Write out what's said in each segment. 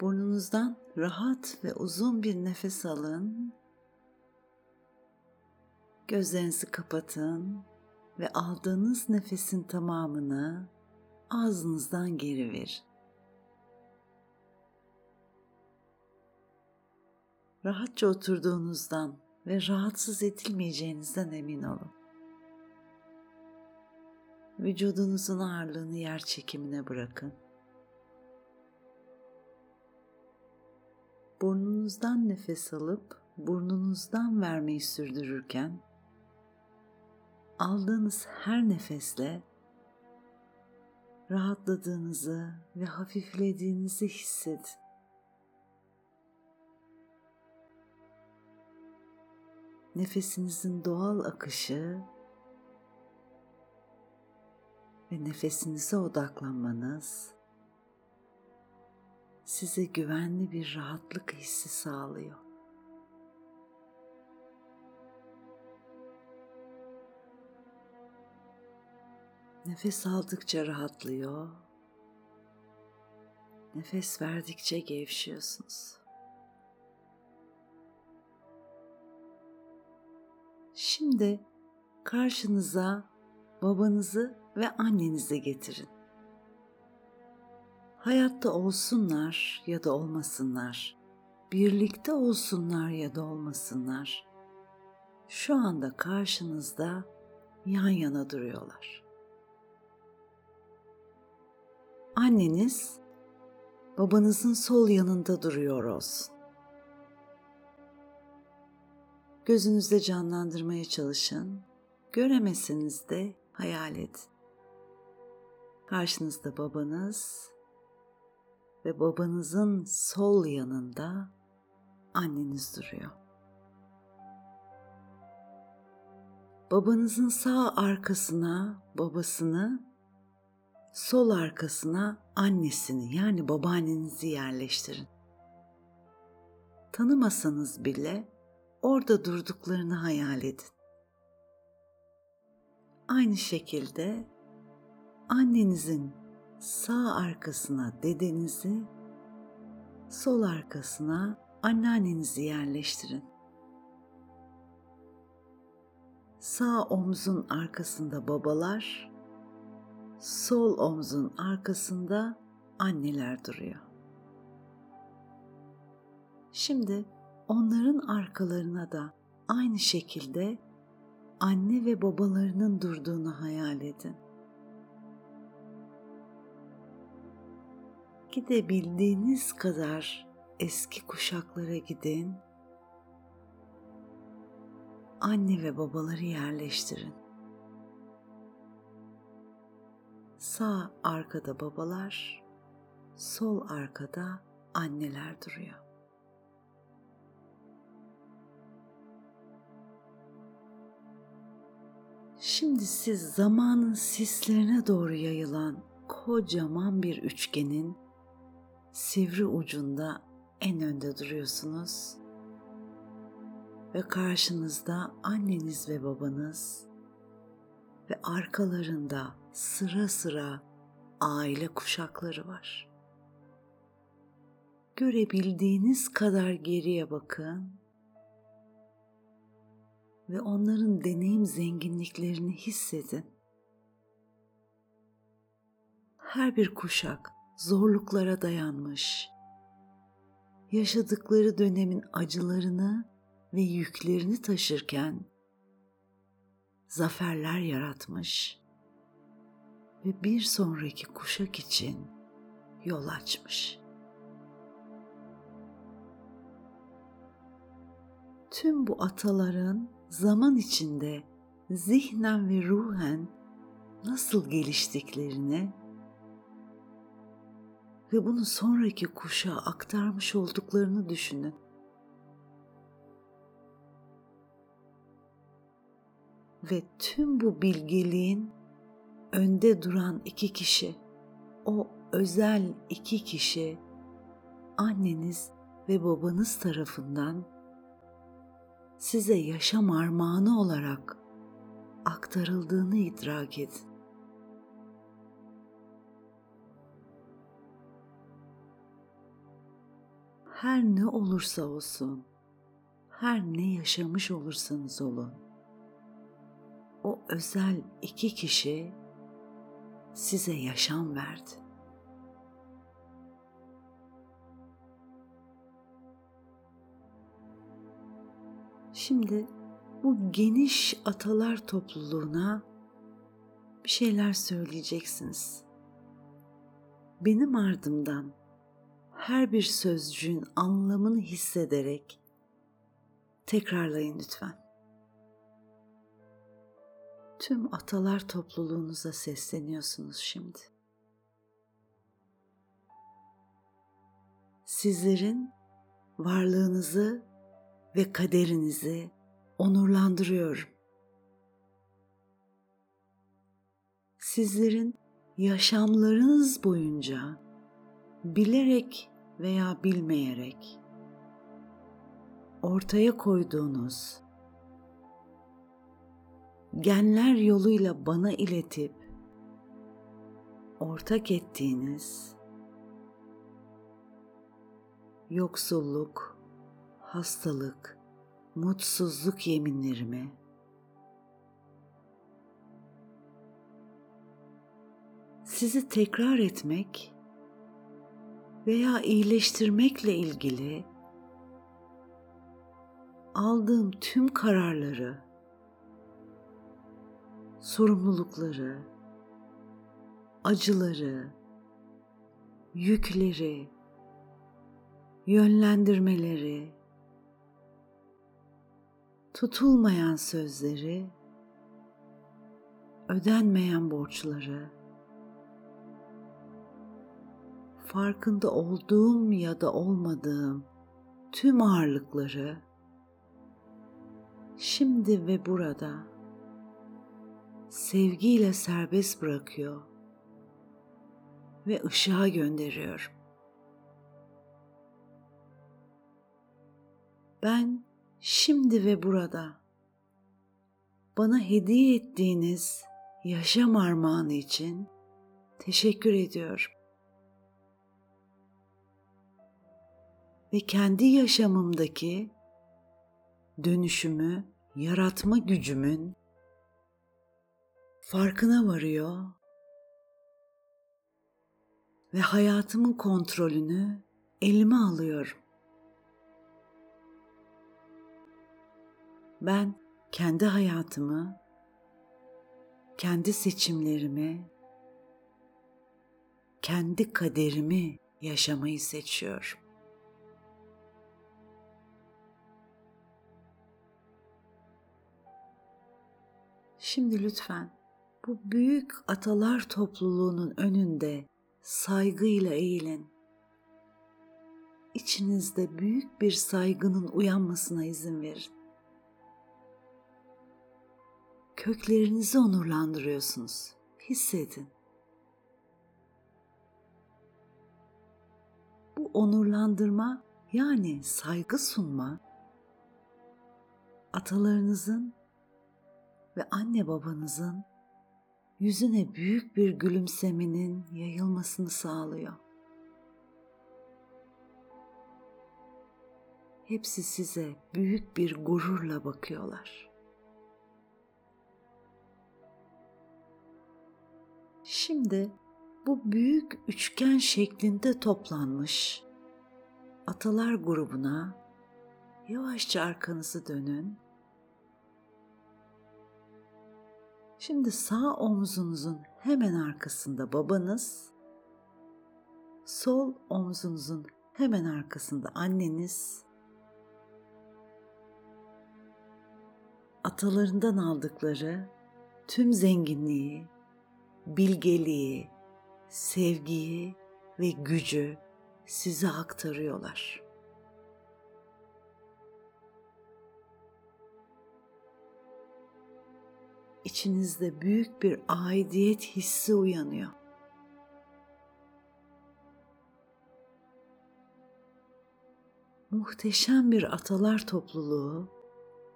Burnunuzdan rahat ve uzun bir nefes alın. Gözlerinizi kapatın ve aldığınız nefesin tamamını ağzınızdan geri verin. Rahatça oturduğunuzdan ve rahatsız edilmeyeceğinizden emin olun. Vücudunuzun ağırlığını yer çekimine bırakın. Burnunuzdan nefes alıp burnunuzdan vermeyi sürdürürken aldığınız her nefesle rahatladığınızı ve hafiflediğinizi hissedin. Nefesinizin doğal akışı ve nefesinize odaklanmanız size güvenli bir rahatlık hissi sağlıyor. Nefes aldıkça rahatlıyor. Nefes verdikçe gevşiyorsunuz. Şimdi karşınıza babanızı ve annenizi getirin. Hayatta olsunlar ya da olmasınlar, birlikte olsunlar ya da olmasınlar. Şu anda karşınızda yan yana duruyorlar. Anneniz babanızın sol yanında duruyor olsun. Gözünüzde canlandırmaya çalışın. Göremeseniz de hayal edin. Karşınızda babanız ve babanızın sol yanında anneniz duruyor. Babanızın sağ arkasına babasını, sol arkasına annesini yani babaannenizi yerleştirin. Tanımasanız bile orada durduklarını hayal edin. Aynı şekilde annenizin sağ arkasına dedenizi, sol arkasına anneannenizi yerleştirin. Sağ omzun arkasında babalar, sol omzun arkasında anneler duruyor. Şimdi onların arkalarına da aynı şekilde anne ve babalarının durduğunu hayal edin. Gidebildiğiniz kadar eski kuşaklara gidin. Anne ve babaları yerleştirin. Sağ arkada babalar, sol arkada anneler duruyor. Şimdi siz zamanın sislerine doğru yayılan kocaman bir üçgenin sivri ucunda en önde duruyorsunuz. Ve karşınızda anneniz ve babanız ve arkalarında sıra sıra aile kuşakları var. Görebildiğiniz kadar geriye bakın ve onların deneyim zenginliklerini hissedin. Her bir kuşak zorluklara dayanmış. Yaşadıkları dönemin acılarını ve yüklerini taşırken zaferler yaratmış ve bir sonraki kuşak için yol açmış. Tüm bu ataların zaman içinde zihnen ve ruhen nasıl geliştiklerini ve bunu sonraki kuşağa aktarmış olduklarını düşünün. Ve tüm bu bilgeliğin önde duran iki kişi, o özel iki kişi anneniz ve babanız tarafından size yaşam armağanı olarak aktarıldığını idrak edin. Her ne olursa olsun, her ne yaşamış olursanız olun, o özel iki kişi size yaşam verdi. Şimdi bu geniş atalar topluluğuna bir şeyler söyleyeceksiniz. Benim ardımdan her bir sözcüğün anlamını hissederek tekrarlayın lütfen. Tüm atalar topluluğunuza sesleniyorsunuz şimdi. Sizlerin varlığınızı ve kaderinizi onurlandırıyorum. Sizlerin yaşamlarınız boyunca bilerek veya bilmeyerek ortaya koyduğunuz genler yoluyla bana iletip ortak ettiğiniz yoksulluk, hastalık, mutsuzluk yeminlerimi sizi tekrar etmek veya iyileştirmekle ilgili aldığım tüm kararları, sorumlulukları, acıları, yükleri, yönlendirmeleri, tutulmayan sözleri, ödenmeyen borçları, farkında olduğum ya da olmadığım tüm ağırlıkları şimdi ve burada sevgiyle serbest bırakıyor ve ışığa gönderiyorum. Ben şimdi ve burada bana hediye ettiğiniz yaşam armağanı için teşekkür ediyorum. Ve kendi yaşamımdaki dönüşümü yaratma gücümün farkına varıyor ve hayatımın kontrolünü elime alıyorum. Ben kendi hayatımı, kendi seçimlerimi, kendi kaderimi yaşamayı seçiyorum. Şimdi lütfen bu büyük atalar topluluğunun önünde saygıyla eğilin. İçinizde büyük bir saygının uyanmasına izin verin. Köklerinizi onurlandırıyorsunuz. Hissedin. Bu onurlandırma yani saygı sunma atalarınızın ve anne babanızın yüzüne büyük bir gülümsemenin yayılmasını sağlıyor. Hepsi size büyük bir gururla bakıyorlar. Şimdi bu büyük üçgen şeklinde toplanmış atalar grubuna yavaşça arkanızı dönün Şimdi sağ omzunuzun hemen arkasında babanız, sol omzunuzun hemen arkasında anneniz, atalarından aldıkları tüm zenginliği, bilgeliği, sevgiyi ve gücü size aktarıyorlar. İçinizde büyük bir aidiyet hissi uyanıyor. Muhteşem bir atalar topluluğu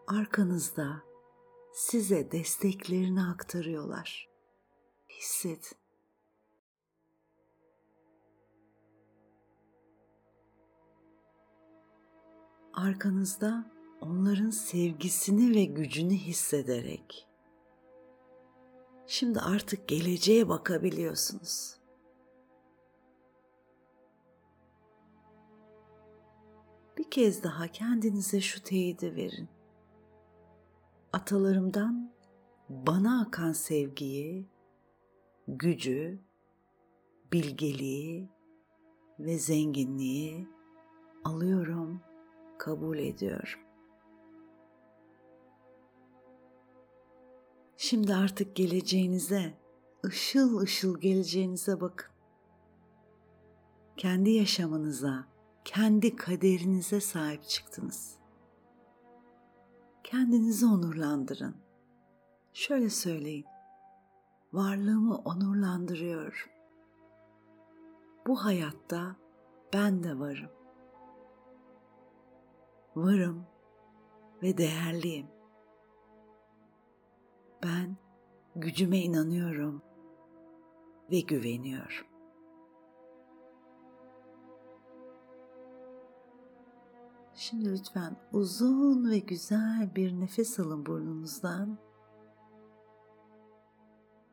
arkanızda size desteklerini aktarıyorlar. Hissedin. arkanızda onların sevgisini ve gücünü hissederek şimdi artık geleceğe bakabiliyorsunuz. Bir kez daha kendinize şu teyidi verin. Atalarımdan bana akan sevgiyi, gücü, bilgeliği ve zenginliği alıyorum, kabul ediyorum. Şimdi artık geleceğinize, ışıl ışıl geleceğinize bakın. Kendi yaşamınıza, kendi kaderinize sahip çıktınız. Kendinizi onurlandırın. Şöyle söyleyin. Varlığımı onurlandırıyorum. Bu hayatta ben de varım. Varım ve değerliyim. Ben gücüme inanıyorum ve güveniyorum. Şimdi lütfen uzun ve güzel bir nefes alın burnunuzdan.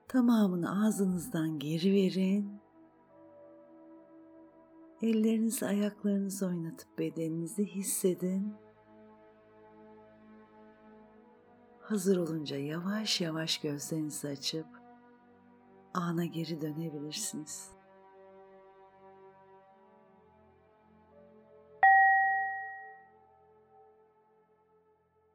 Tamamını ağzınızdan geri verin. Ellerinizi ayaklarınızı oynatıp bedeninizi hissedin. Hazır olunca yavaş yavaş gözlerinizi açıp ana geri dönebilirsiniz.